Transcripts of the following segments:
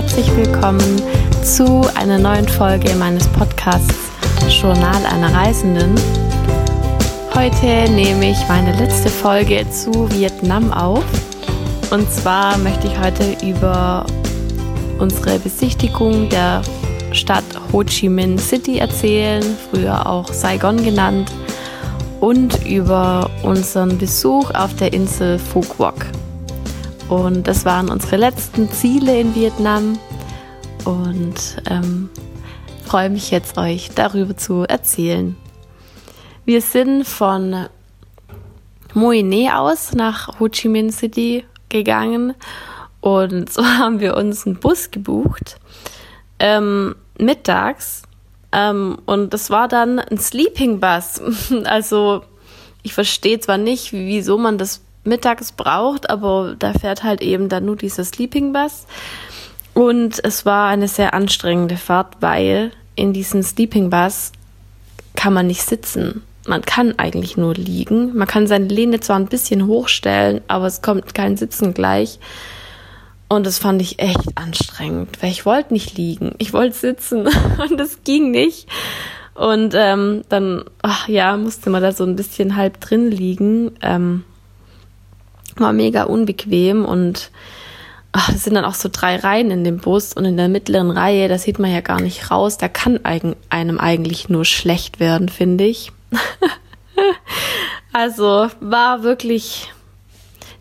herzlich willkommen zu einer neuen Folge meines Podcasts Journal einer Reisenden. Heute nehme ich meine letzte Folge zu Vietnam auf. Und zwar möchte ich heute über unsere Besichtigung der Stadt Ho Chi Minh City erzählen, früher auch Saigon genannt, und über unseren Besuch auf der Insel Phu Quoc. Und das waren unsere letzten Ziele in Vietnam. Und ähm, freue mich jetzt, euch darüber zu erzählen. Wir sind von Moi Ne aus nach Ho Chi Minh City gegangen und so haben wir uns einen Bus gebucht ähm, mittags ähm, und das war dann ein Sleeping Bus. also ich verstehe zwar nicht, wieso man das mittags braucht, aber da fährt halt eben dann nur dieser Sleeping Bus. Und es war eine sehr anstrengende Fahrt, weil in diesem Sleeping Bus kann man nicht sitzen. Man kann eigentlich nur liegen. Man kann seine Lehne zwar ein bisschen hochstellen, aber es kommt kein Sitzen gleich. Und das fand ich echt anstrengend, weil ich wollte nicht liegen. Ich wollte sitzen und das ging nicht. Und ähm, dann, ach ja, musste man da so ein bisschen halb drin liegen. Ähm, war mega unbequem und ach, es sind dann auch so drei Reihen in dem Bus und in der mittleren Reihe, da sieht man ja gar nicht raus. Da kann einem eigentlich nur schlecht werden, finde ich. also war wirklich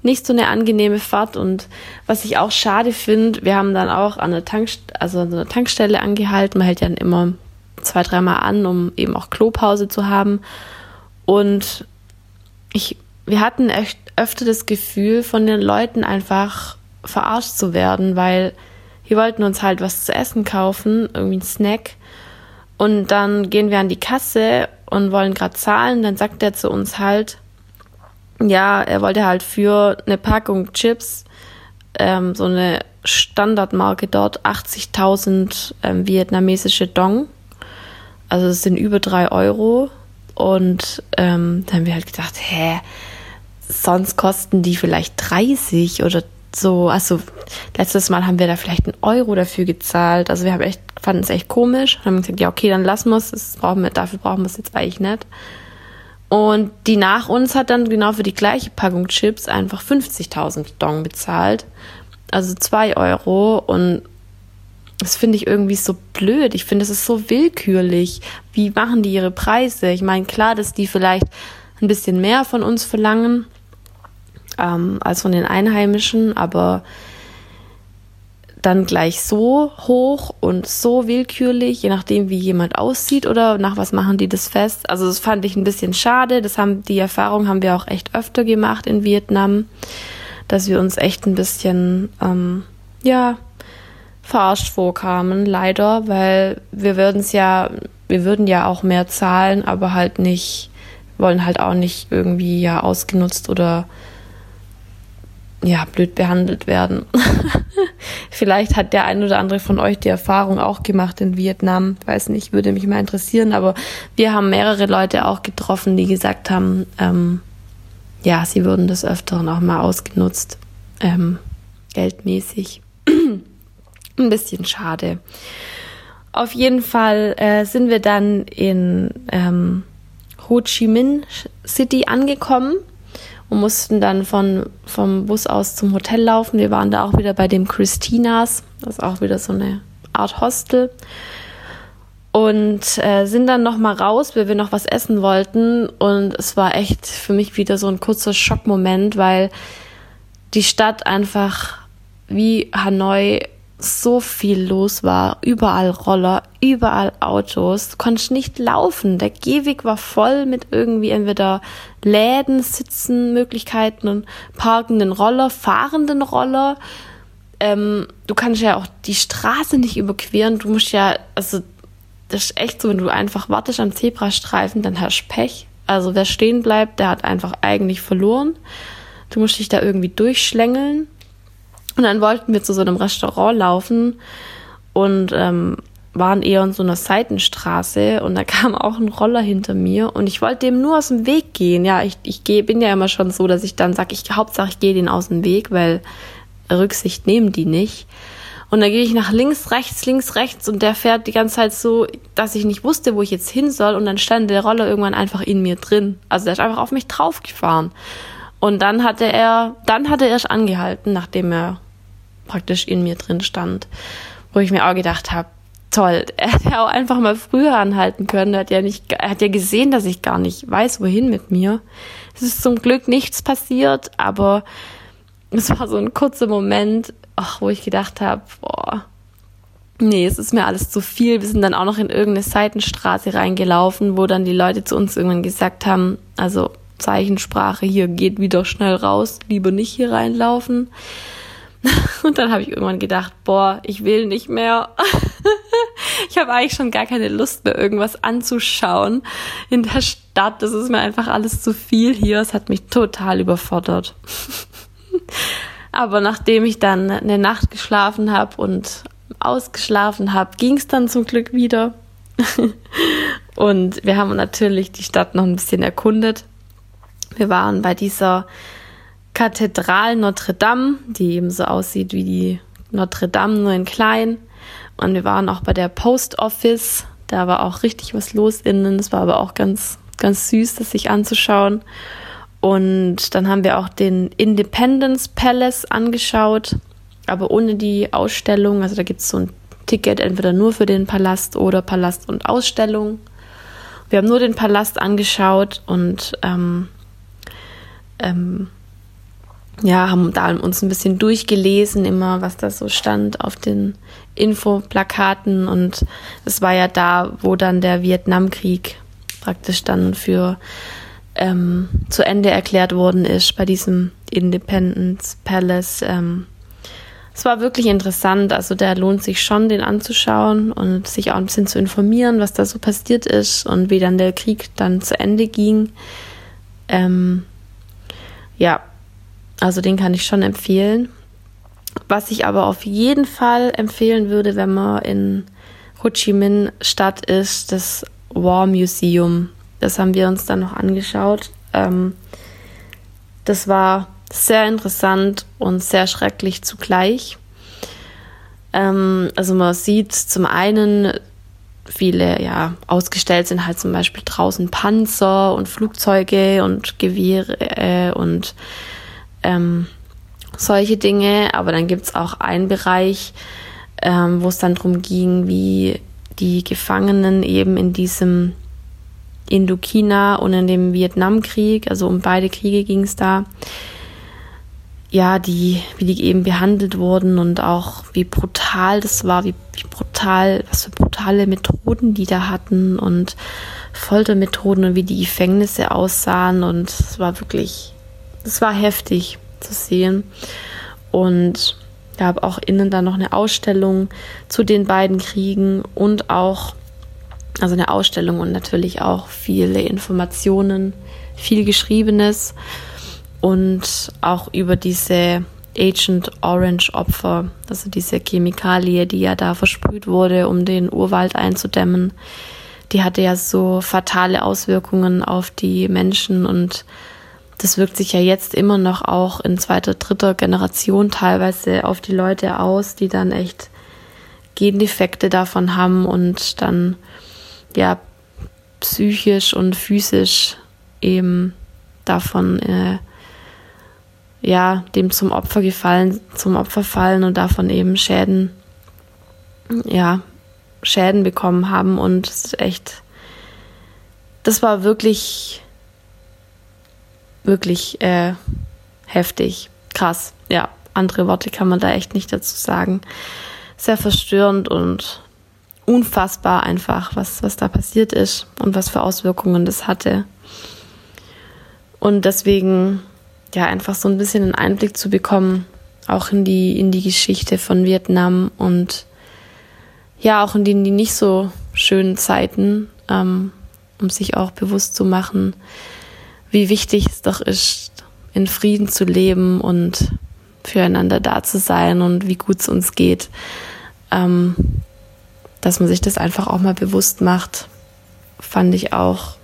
nicht so eine angenehme Fahrt und was ich auch schade finde, wir haben dann auch an der Tankst also an einer Tankstelle angehalten. Man hält ja immer zwei, dreimal an, um eben auch Klopause zu haben. Und ich wir hatten echt öfter das Gefühl, von den Leuten einfach verarscht zu werden, weil wir wollten uns halt was zu essen kaufen, irgendwie ein Snack. Und dann gehen wir an die Kasse und wollen gerade zahlen. Dann sagt er zu uns halt, ja, er wollte halt für eine Packung Chips, ähm, so eine Standardmarke dort, 80.000 ähm, vietnamesische Dong. Also es sind über drei Euro. Und ähm, dann haben wir halt gedacht, hä, sonst kosten die vielleicht 30 oder so. Also letztes Mal haben wir da vielleicht einen Euro dafür gezahlt. Also wir haben echt, fanden es echt komisch. Und haben gesagt, ja, okay, dann lassen wir es. Das brauchen wir, dafür brauchen wir es jetzt eigentlich nicht. Und die nach uns hat dann genau für die gleiche Packung Chips einfach 50.000 Dong bezahlt. Also zwei Euro. Und das finde ich irgendwie so blöd. Ich finde, es ist so willkürlich. Wie machen die ihre Preise? Ich meine, klar, dass die vielleicht ein bisschen mehr von uns verlangen ähm, als von den Einheimischen, aber dann gleich so hoch und so willkürlich, je nachdem, wie jemand aussieht oder nach was machen die das fest. Also das fand ich ein bisschen schade. Das haben die Erfahrung haben wir auch echt öfter gemacht in Vietnam, dass wir uns echt ein bisschen ähm, ja verarscht vorkamen, leider, weil wir würden es ja, wir würden ja auch mehr zahlen, aber halt nicht, wollen halt auch nicht irgendwie ja ausgenutzt oder ja, blöd behandelt werden. Vielleicht hat der ein oder andere von euch die Erfahrung auch gemacht in Vietnam. Weiß nicht, würde mich mal interessieren. Aber wir haben mehrere Leute auch getroffen, die gesagt haben, ähm, ja, sie würden das Öfteren auch mal ausgenutzt, ähm, geldmäßig. Ein bisschen schade. Auf jeden Fall äh, sind wir dann in ähm, Ho Chi Minh City angekommen und mussten dann von, vom Bus aus zum Hotel laufen. Wir waren da auch wieder bei dem Christinas, das ist auch wieder so eine Art Hostel. Und äh, sind dann noch mal raus, weil wir noch was essen wollten. Und es war echt für mich wieder so ein kurzer Schockmoment, weil die Stadt einfach wie Hanoi so viel los war. Überall Roller, überall Autos. Du konntest nicht laufen. Der Gehweg war voll mit irgendwie entweder Läden, Sitzen, Möglichkeiten und parkenden Roller, fahrenden Roller. Ähm, du kannst ja auch die Straße nicht überqueren. Du musst ja, also das ist echt so, wenn du einfach wartest am Zebrastreifen, dann hast Pech. Also wer stehen bleibt, der hat einfach eigentlich verloren. Du musst dich da irgendwie durchschlängeln. Und dann wollten wir zu so einem Restaurant laufen und ähm, waren eher in so einer Seitenstraße und da kam auch ein Roller hinter mir und ich wollte dem nur aus dem Weg gehen. Ja, ich, ich geh, bin ja immer schon so, dass ich dann sage, ich Hauptsache ich gehe den aus dem Weg, weil Rücksicht nehmen die nicht. Und dann gehe ich nach links, rechts, links, rechts und der fährt die ganze Zeit so, dass ich nicht wusste, wo ich jetzt hin soll. Und dann stand der Roller irgendwann einfach in mir drin. Also der ist einfach auf mich draufgefahren. Und dann hatte er, dann hatte er erst angehalten, nachdem er praktisch in mir drin stand. Wo ich mir auch gedacht habe, toll, er hätte auch einfach mal früher anhalten können. Er hat ja nicht, er hat ja gesehen, dass ich gar nicht weiß, wohin mit mir. Es ist zum Glück nichts passiert, aber es war so ein kurzer Moment, ach, wo ich gedacht habe, boah, nee, es ist mir alles zu viel. Wir sind dann auch noch in irgendeine Seitenstraße reingelaufen, wo dann die Leute zu uns irgendwann gesagt haben, also Zeichensprache hier geht wieder schnell raus, lieber nicht hier reinlaufen. Und dann habe ich irgendwann gedacht, boah, ich will nicht mehr. ich habe eigentlich schon gar keine Lust mehr, irgendwas anzuschauen in der Stadt. Das ist mir einfach alles zu viel hier. Es hat mich total überfordert. Aber nachdem ich dann eine Nacht geschlafen habe und ausgeschlafen habe, ging es dann zum Glück wieder. und wir haben natürlich die Stadt noch ein bisschen erkundet. Wir waren bei dieser Kathedrale Notre Dame, die eben so aussieht wie die Notre Dame, nur in klein. Und wir waren auch bei der Post Office. Da war auch richtig was los innen. Es war aber auch ganz, ganz süß, das sich anzuschauen. Und dann haben wir auch den Independence Palace angeschaut, aber ohne die Ausstellung. Also da gibt es so ein Ticket entweder nur für den Palast oder Palast und Ausstellung. Wir haben nur den Palast angeschaut und ähm, ähm, ja, haben da uns ein bisschen durchgelesen, immer was da so stand auf den Infoplakaten. Und es war ja da, wo dann der Vietnamkrieg praktisch dann für ähm, zu Ende erklärt worden ist bei diesem Independence Palace. Ähm, es war wirklich interessant, also der lohnt sich schon, den anzuschauen und sich auch ein bisschen zu informieren, was da so passiert ist und wie dann der Krieg dann zu Ende ging. Ähm, ja, also den kann ich schon empfehlen. Was ich aber auf jeden Fall empfehlen würde, wenn man in Ho Chi Minh Stadt ist, das War Museum. Das haben wir uns dann noch angeschaut. Ähm, das war sehr interessant und sehr schrecklich zugleich. Ähm, also man sieht zum einen viele, ja, ausgestellt sind halt zum Beispiel draußen Panzer und Flugzeuge und Gewehre äh, und ähm, solche Dinge. Aber dann gibt es auch einen Bereich, ähm, wo es dann darum ging, wie die Gefangenen eben in diesem Indochina und in dem Vietnamkrieg, also um beide Kriege ging es da, ja, die, wie die eben behandelt wurden und auch wie brutal das war, wie, wie brutal, was für brutale Methoden die da hatten und Foltermethoden und wie die Gefängnisse aussahen und es war wirklich, es war heftig zu sehen und gab auch innen dann noch eine Ausstellung zu den beiden Kriegen und auch also eine Ausstellung und natürlich auch viele Informationen, viel Geschriebenes und auch über diese Agent Orange Opfer, also diese Chemikalie, die ja da versprüht wurde, um den Urwald einzudämmen. Die hatte ja so fatale Auswirkungen auf die Menschen und das wirkt sich ja jetzt immer noch auch in zweiter, dritter Generation teilweise auf die Leute aus, die dann echt Gendefekte davon haben und dann ja psychisch und physisch eben davon äh, ja dem zum Opfer gefallen zum Opfer fallen und davon eben Schäden ja Schäden bekommen haben und es ist echt das war wirklich wirklich äh, heftig. Krass. Ja andere Worte kann man da echt nicht dazu sagen. Sehr verstörend und unfassbar einfach, was, was da passiert ist und was für Auswirkungen das hatte. Und deswegen, ja, einfach so ein bisschen einen Einblick zu bekommen, auch in die, in die Geschichte von Vietnam und ja, auch in die, in die nicht so schönen Zeiten, ähm, um sich auch bewusst zu machen, wie wichtig es doch ist, in Frieden zu leben und füreinander da zu sein und wie gut es uns geht. Ähm, dass man sich das einfach auch mal bewusst macht, fand ich auch.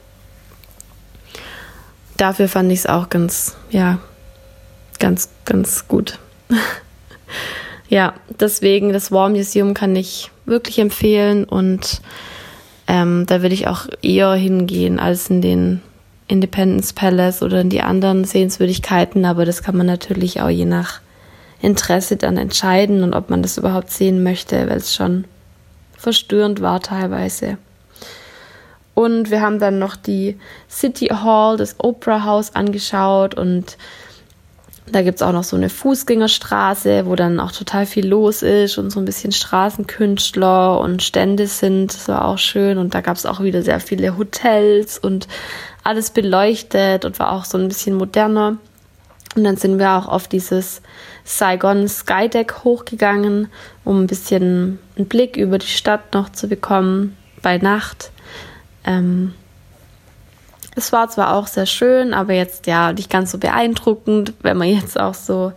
Dafür fand ich es auch ganz, ja, ganz, ganz gut. ja, deswegen das War Museum kann ich wirklich empfehlen und ähm, da würde ich auch eher hingehen als in den Independence Palace oder in die anderen Sehenswürdigkeiten, aber das kann man natürlich auch je nach Interesse dann entscheiden und ob man das überhaupt sehen möchte, weil es schon verstörend war teilweise. Und wir haben dann noch die City Hall, das Opera House angeschaut und da gibt es auch noch so eine Fußgängerstraße, wo dann auch total viel los ist und so ein bisschen Straßenkünstler und Stände sind. Das war auch schön. Und da gab es auch wieder sehr viele Hotels und alles beleuchtet und war auch so ein bisschen moderner. Und dann sind wir auch auf dieses Saigon Skydeck hochgegangen, um ein bisschen einen Blick über die Stadt noch zu bekommen bei Nacht. Ähm, es war zwar auch sehr schön, aber jetzt ja nicht ganz so beeindruckend, wenn man jetzt auch so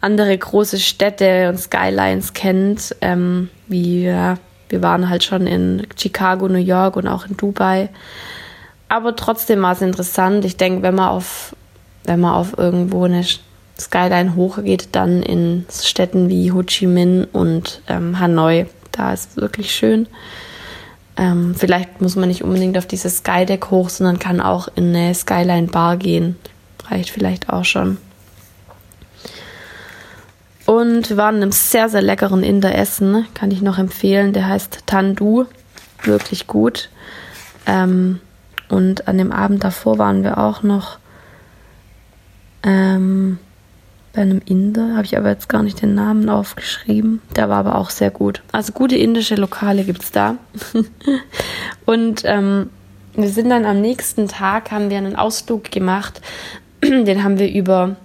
andere große Städte und Skylines kennt, ähm, wie ja, wir waren halt schon in Chicago, New York und auch in Dubai. Aber trotzdem war es interessant. Ich denke, wenn man auf, wenn man auf irgendwo eine Skyline hochgeht, dann in Städten wie Ho Chi Minh und ähm, Hanoi. Da ist es wirklich schön. Ähm, vielleicht muss man nicht unbedingt auf dieses Skydeck hoch, sondern kann auch in eine Skyline Bar gehen. Reicht vielleicht auch schon. Und wir waren in einem sehr, sehr leckeren Inder essen. Kann ich noch empfehlen. Der heißt Tandu. Wirklich gut. Ähm, und an dem Abend davor waren wir auch noch ähm, bei einem Inder, habe ich aber jetzt gar nicht den Namen aufgeschrieben. Der war aber auch sehr gut. Also gute indische Lokale gibt es da. und ähm, wir sind dann am nächsten Tag, haben wir einen Ausflug gemacht. den haben wir über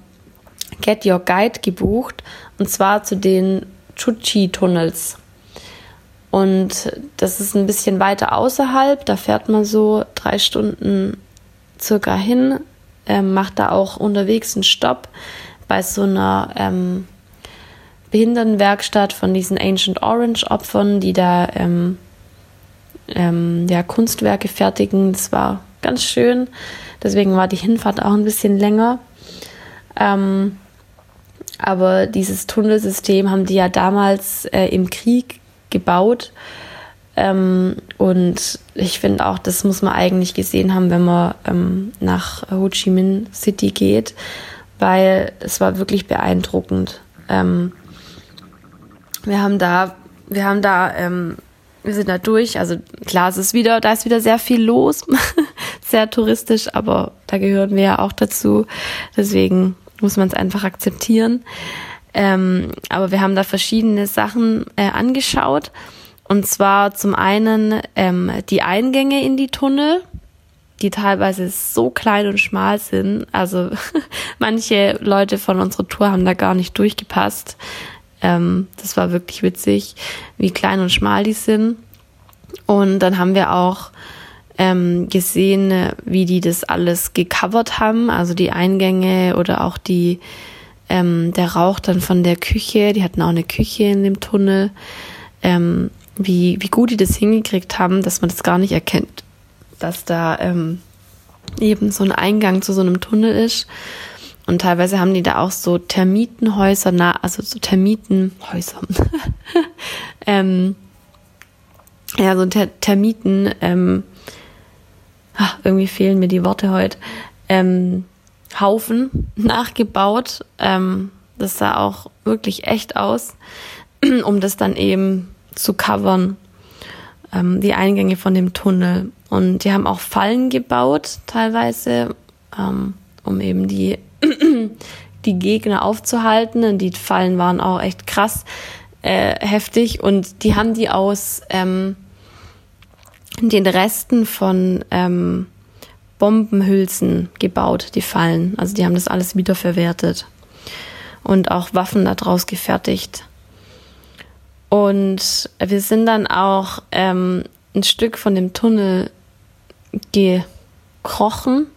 Get Your Guide gebucht. Und zwar zu den Chuchi-Tunnels. Und das ist ein bisschen weiter außerhalb. Da fährt man so drei Stunden circa hin, äh, macht da auch unterwegs einen Stopp bei so einer ähm, Behindertenwerkstatt von diesen Ancient Orange Opfern, die da ähm, ähm, ja, Kunstwerke fertigen. Das war ganz schön. Deswegen war die Hinfahrt auch ein bisschen länger. Ähm, aber dieses Tunnelsystem haben die ja damals äh, im Krieg gebaut. Ähm, und ich finde auch, das muss man eigentlich gesehen haben, wenn man ähm, nach Ho Chi Minh City geht, weil es war wirklich beeindruckend. Ähm, wir haben da, wir haben da, ähm, wir sind da durch. Also klar, es ist wieder, da ist wieder sehr viel los, sehr touristisch, aber da gehören wir ja auch dazu. Deswegen muss man es einfach akzeptieren. Ähm, aber wir haben da verschiedene Sachen äh, angeschaut. Und zwar zum einen ähm, die Eingänge in die Tunnel die teilweise so klein und schmal sind. Also manche Leute von unserer Tour haben da gar nicht durchgepasst. Ähm, das war wirklich witzig, wie klein und schmal die sind. Und dann haben wir auch ähm, gesehen, wie die das alles gecovert haben, also die Eingänge oder auch die ähm, der Rauch dann von der Küche. Die hatten auch eine Küche in dem Tunnel. Ähm, wie, wie gut die das hingekriegt haben, dass man das gar nicht erkennt, dass da ähm, eben so ein Eingang zu so einem Tunnel ist. Und teilweise haben die da auch so Termitenhäuser, also so Termitenhäuser. ähm, ja, so Ter Termiten, ähm, ach, irgendwie fehlen mir die Worte heute, ähm, Haufen nachgebaut. Ähm, das sah auch wirklich echt aus, um das dann eben zu covern, ähm, die Eingänge von dem Tunnel. Und die haben auch Fallen gebaut, teilweise, ähm, um eben die, die Gegner aufzuhalten. Und die Fallen waren auch echt krass äh, heftig. Und die haben die aus ähm, den Resten von ähm, Bombenhülsen gebaut, die Fallen. Also die haben das alles wiederverwertet. Und auch Waffen daraus gefertigt. Und wir sind dann auch ähm, ein Stück von dem Tunnel gekrochen,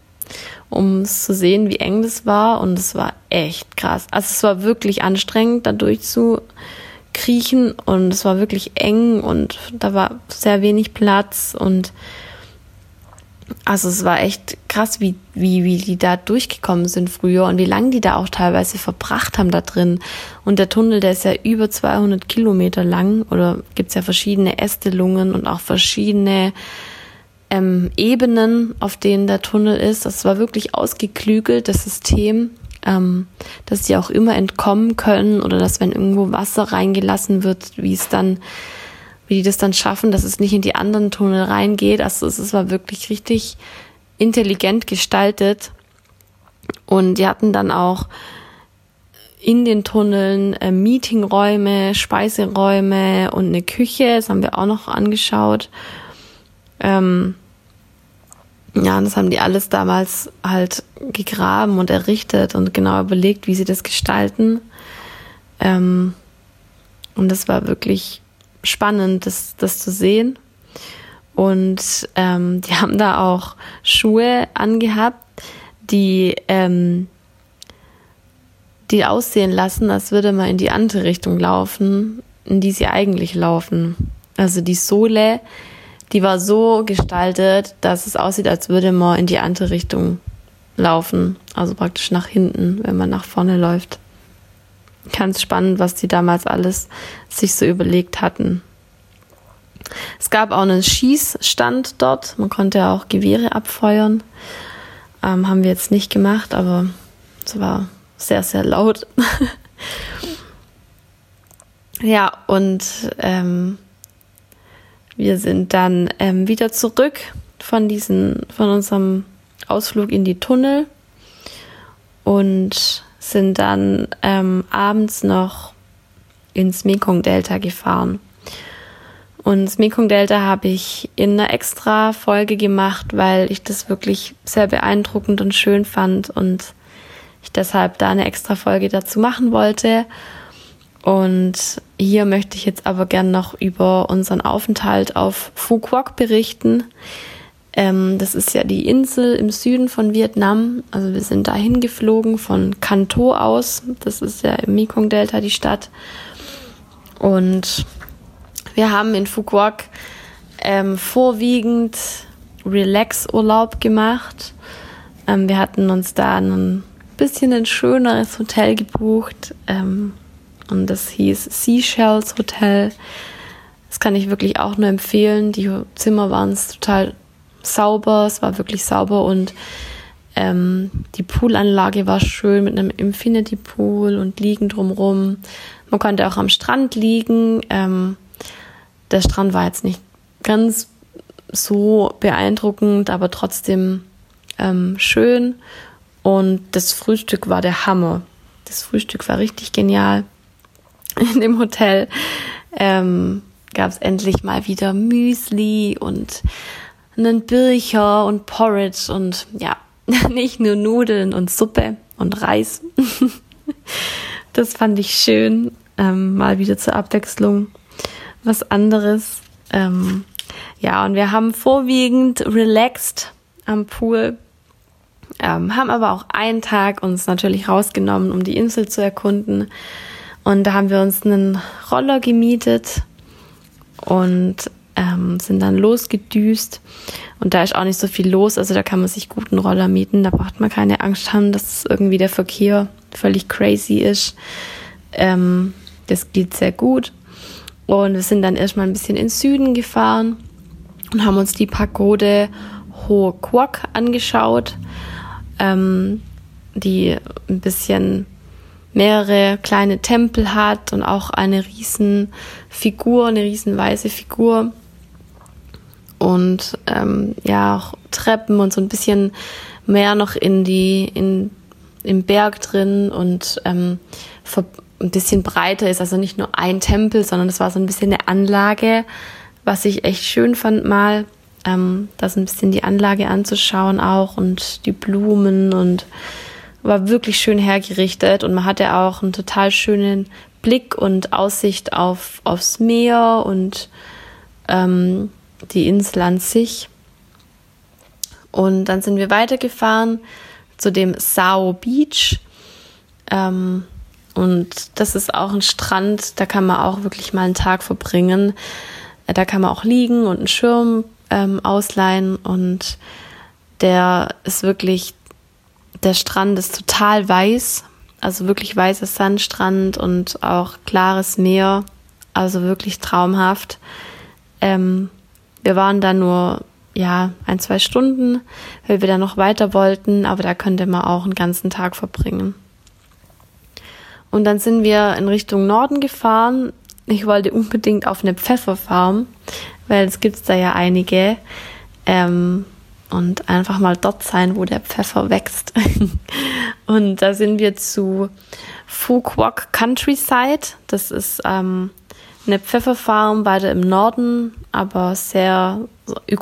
um zu sehen, wie eng das war. Und es war echt krass. Also es war wirklich anstrengend, da durchzukriechen. Und es war wirklich eng und da war sehr wenig Platz. Und also es war echt krass, wie, wie, wie die da durchgekommen sind früher und wie lange die da auch teilweise verbracht haben da drin. Und der Tunnel, der ist ja über 200 Kilometer lang oder gibt's ja verschiedene Ästelungen und auch verschiedene ähm, Ebenen, auf denen der Tunnel ist. Das war wirklich ausgeklügelt, das System, ähm, dass die auch immer entkommen können oder dass wenn irgendwo Wasser reingelassen wird, wie es dann wie die das dann schaffen, dass es nicht in die anderen Tunnel reingeht. Also es war wirklich richtig intelligent gestaltet. Und die hatten dann auch in den Tunneln äh, Meetingräume, Speiseräume und eine Küche. Das haben wir auch noch angeschaut. Ähm, ja, das haben die alles damals halt gegraben und errichtet und genau überlegt, wie sie das gestalten. Ähm, und das war wirklich spannend, das, das zu sehen. Und ähm, die haben da auch Schuhe angehabt, die, ähm, die aussehen lassen, als würde man in die andere Richtung laufen, in die sie eigentlich laufen. Also die Sohle, die war so gestaltet, dass es aussieht, als würde man in die andere Richtung laufen. Also praktisch nach hinten, wenn man nach vorne läuft ganz spannend, was die damals alles sich so überlegt hatten. Es gab auch einen Schießstand dort. Man konnte auch Gewehre abfeuern. Ähm, haben wir jetzt nicht gemacht, aber es war sehr, sehr laut. ja, und ähm, wir sind dann ähm, wieder zurück von diesen, von unserem Ausflug in die Tunnel und sind dann ähm, abends noch ins Mekong-Delta gefahren. Und das Mekong-Delta habe ich in einer extra Folge gemacht, weil ich das wirklich sehr beeindruckend und schön fand und ich deshalb da eine extra Folge dazu machen wollte. Und hier möchte ich jetzt aber gern noch über unseren Aufenthalt auf Phu Quoc berichten. Ähm, das ist ja die Insel im Süden von Vietnam. Also wir sind dahin geflogen von Kanto aus. Das ist ja im Mekong-Delta die Stadt. Und wir haben in Quoc ähm, vorwiegend Relax-Urlaub gemacht. Ähm, wir hatten uns da ein bisschen ein schöneres Hotel gebucht. Ähm, und das hieß Seashells Hotel. Das kann ich wirklich auch nur empfehlen. Die Zimmer waren total sauber, es war wirklich sauber und ähm, die Poolanlage war schön mit einem Infinity Pool und liegen drumrum. Man konnte auch am Strand liegen. Ähm, der Strand war jetzt nicht ganz so beeindruckend, aber trotzdem ähm, schön. Und das Frühstück war der Hammer. Das Frühstück war richtig genial. In dem Hotel ähm, gab es endlich mal wieder Müsli und einen Bircher und Porridge und ja, nicht nur Nudeln und Suppe und Reis. das fand ich schön, ähm, mal wieder zur Abwechslung was anderes. Ähm, ja, und wir haben vorwiegend relaxed am Pool, ähm, haben aber auch einen Tag uns natürlich rausgenommen, um die Insel zu erkunden. Und da haben wir uns einen Roller gemietet und ähm, sind dann losgedüst. Und da ist auch nicht so viel los, also da kann man sich guten Roller mieten. Da braucht man keine Angst haben, dass irgendwie der Verkehr völlig crazy ist. Ähm, das geht sehr gut. Und wir sind dann erstmal ein bisschen ins Süden gefahren und haben uns die Pagode Ho Quoc angeschaut, ähm, die ein bisschen mehrere kleine Tempel hat und auch eine riesen Figur, eine riesen weiße Figur und ähm, ja auch Treppen und so ein bisschen mehr noch in die in im Berg drin und ähm, ein bisschen breiter ist, also nicht nur ein Tempel, sondern es war so ein bisschen eine Anlage, was ich echt schön fand mal, ähm, das ein bisschen die Anlage anzuschauen auch und die Blumen und war wirklich schön hergerichtet und man hatte auch einen total schönen Blick und Aussicht auf aufs Meer und ähm, die Insel an sich. Und dann sind wir weitergefahren zu dem Sao Beach. Ähm, und das ist auch ein Strand, da kann man auch wirklich mal einen Tag verbringen. Da kann man auch liegen und einen Schirm ähm, ausleihen und Der ist wirklich, der Strand ist total weiß, also wirklich weißer Sandstrand und auch klares Meer, also wirklich traumhaft. Ähm, wir waren da nur ja ein zwei Stunden, weil wir da noch weiter wollten, aber da könnte man auch einen ganzen Tag verbringen. Und dann sind wir in Richtung Norden gefahren. Ich wollte unbedingt auf eine Pfefferfarm, weil es gibt da ja einige. Ähm, und einfach mal dort sein, wo der Pfeffer wächst. und da sind wir zu Fuquoc Countryside. Das ist ähm, eine Pfefferfarm weiter im Norden, aber sehr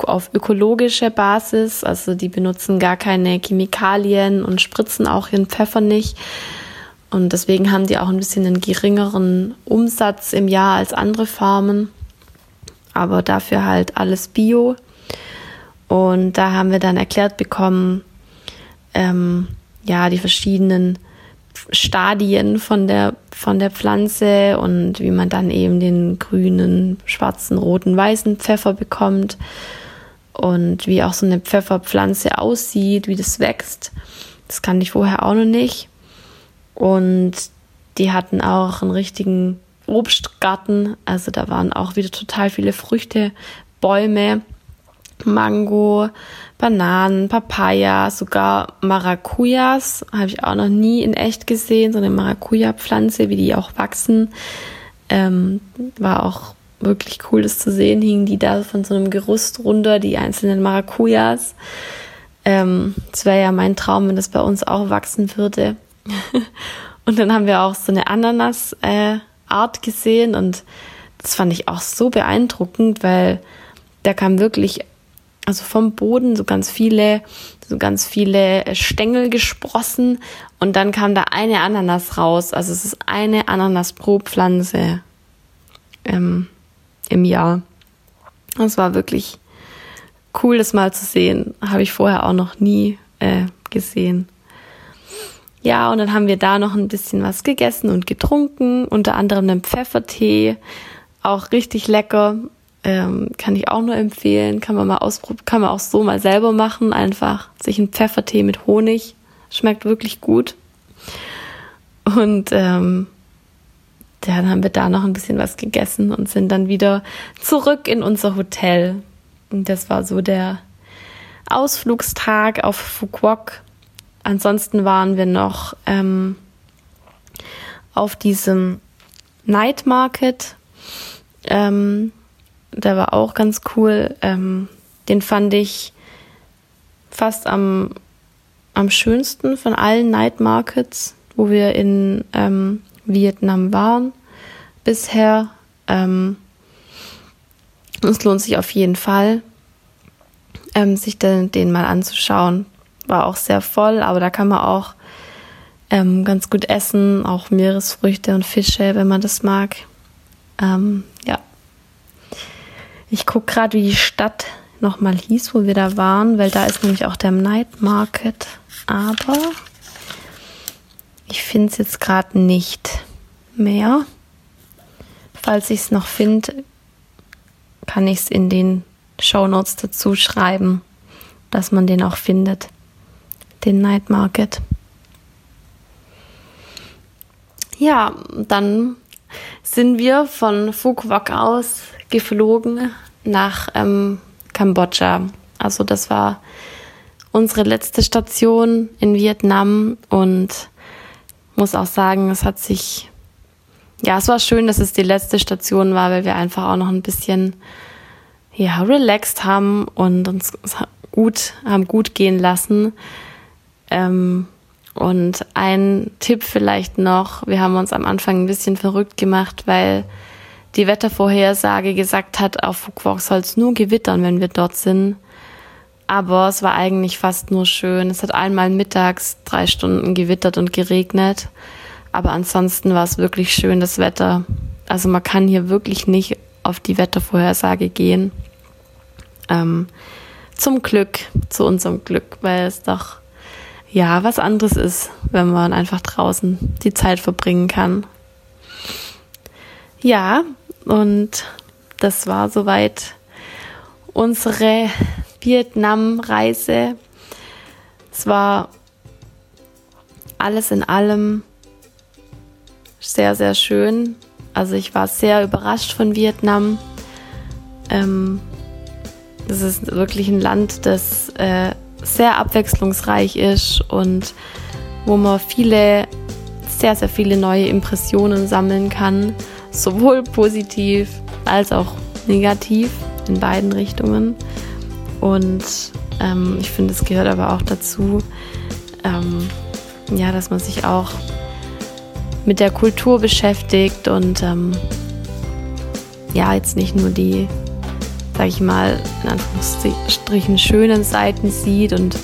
auf ökologische Basis. Also die benutzen gar keine Chemikalien und spritzen auch ihren Pfeffer nicht. Und deswegen haben die auch ein bisschen einen geringeren Umsatz im Jahr als andere Farmen. Aber dafür halt alles Bio. Und da haben wir dann erklärt bekommen, ähm, ja, die verschiedenen Stadien von der, von der Pflanze und wie man dann eben den grünen, schwarzen, roten, weißen Pfeffer bekommt und wie auch so eine Pfefferpflanze aussieht, wie das wächst. Das kannte ich vorher auch noch nicht. Und die hatten auch einen richtigen Obstgarten. Also da waren auch wieder total viele Früchte, Bäume, Mango, Bananen, Papaya, sogar Maracujas. Habe ich auch noch nie in echt gesehen. So eine Maracuja-Pflanze, wie die auch wachsen. Ähm, war auch wirklich cool, das zu sehen. Hingen die da von so einem Gerüst runter, die einzelnen Maracujas. Ähm, es wäre ja mein Traum, wenn das bei uns auch wachsen würde. und dann haben wir auch so eine Ananas-Art äh, gesehen und das fand ich auch so beeindruckend, weil da kam wirklich, also vom Boden so ganz viele, so ganz viele Stängel gesprossen und dann kam da eine Ananas raus. Also es ist eine Ananas pro Pflanze ähm, im Jahr. Das war wirklich cool, das mal zu sehen. Habe ich vorher auch noch nie äh, gesehen. Ja, und dann haben wir da noch ein bisschen was gegessen und getrunken, unter anderem einen Pfeffertee, auch richtig lecker. Ähm, kann ich auch nur empfehlen, kann man mal ausprobieren, kann man auch so mal selber machen, einfach sich einen Pfeffertee mit Honig, schmeckt wirklich gut. Und ähm, dann haben wir da noch ein bisschen was gegessen und sind dann wieder zurück in unser Hotel. Und das war so der Ausflugstag auf Fukuok ansonsten waren wir noch ähm, auf diesem Night Market. Ähm, der war auch ganz cool. Ähm, den fand ich fast am, am schönsten von allen Night Markets, wo wir in ähm, Vietnam waren bisher. Ähm, es lohnt sich auf jeden Fall, ähm, sich den, den mal anzuschauen war auch sehr voll, aber da kann man auch ähm, ganz gut essen, auch Meeresfrüchte und Fische, wenn man das mag. Ähm. Ich gucke gerade, wie die Stadt nochmal hieß, wo wir da waren, weil da ist nämlich auch der Night Market. Aber ich finde es jetzt gerade nicht mehr. Falls ich es noch finde, kann ich es in den Show Notes dazu schreiben, dass man den auch findet den Night Market. Ja, dann sind wir von Phuket aus geflogen nach ähm, Kambodscha. Also das war unsere letzte Station in Vietnam und muss auch sagen, es hat sich, ja, es war schön, dass es die letzte Station war, weil wir einfach auch noch ein bisschen, ja, relaxed haben und uns gut, haben gut gehen lassen. Ähm, und ein Tipp vielleicht noch, wir haben uns am Anfang ein bisschen verrückt gemacht, weil die Wettervorhersage gesagt hat, auf Fuquoc soll es nur gewittern, wenn wir dort sind. Aber es war eigentlich fast nur schön. Es hat einmal mittags drei Stunden gewittert und geregnet. Aber ansonsten war es wirklich schön, das Wetter. Also man kann hier wirklich nicht auf die Wettervorhersage gehen. Ähm, zum Glück, zu unserem Glück, weil es doch ja, was anderes ist, wenn man einfach draußen die Zeit verbringen kann. Ja, und das war soweit unsere Vietnam-Reise. Es war alles in allem sehr, sehr schön. Also ich war sehr überrascht von Vietnam. Ähm, das ist wirklich ein Land, das äh, sehr abwechslungsreich ist und wo man viele, sehr, sehr viele neue Impressionen sammeln kann. Sowohl positiv als auch negativ in beiden Richtungen. Und ähm, ich finde, es gehört aber auch dazu, ähm, ja, dass man sich auch mit der Kultur beschäftigt und ähm, ja, jetzt nicht nur die, sag ich mal, in Anführungsstrichen schönen Seiten sieht und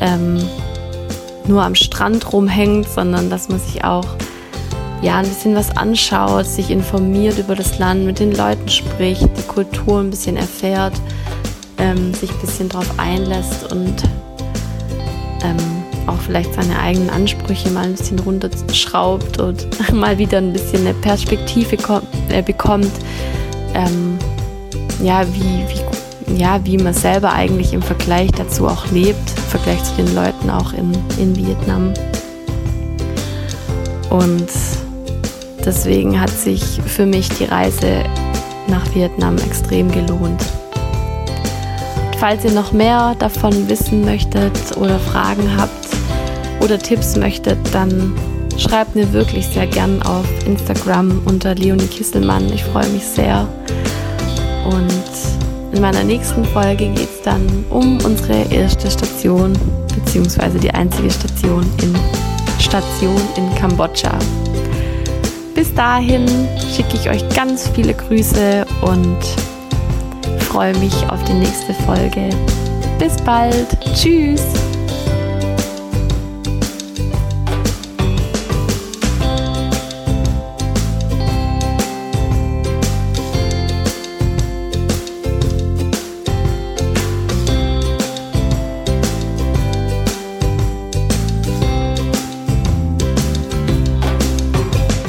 ähm, nur am Strand rumhängt, sondern dass man sich auch ja, ein bisschen was anschaut, sich informiert über das Land, mit den Leuten spricht, die Kultur ein bisschen erfährt, ähm, sich ein bisschen drauf einlässt und ähm, auch vielleicht seine eigenen Ansprüche mal ein bisschen runterschraubt und mal wieder ein bisschen eine Perspektive äh, bekommt, ähm, ja, wie, wie, ja, wie man selber eigentlich im Vergleich dazu auch lebt, im Vergleich zu den Leuten auch in, in Vietnam. Und deswegen hat sich für mich die Reise nach Vietnam extrem gelohnt. Falls ihr noch mehr davon wissen möchtet oder Fragen habt, oder Tipps möchtet, dann schreibt mir wirklich sehr gern auf Instagram unter Leonie Kisselmann. Ich freue mich sehr. Und in meiner nächsten Folge geht es dann um unsere erste Station, beziehungsweise die einzige Station in Station in Kambodscha. Bis dahin schicke ich euch ganz viele Grüße und freue mich auf die nächste Folge. Bis bald. Tschüss.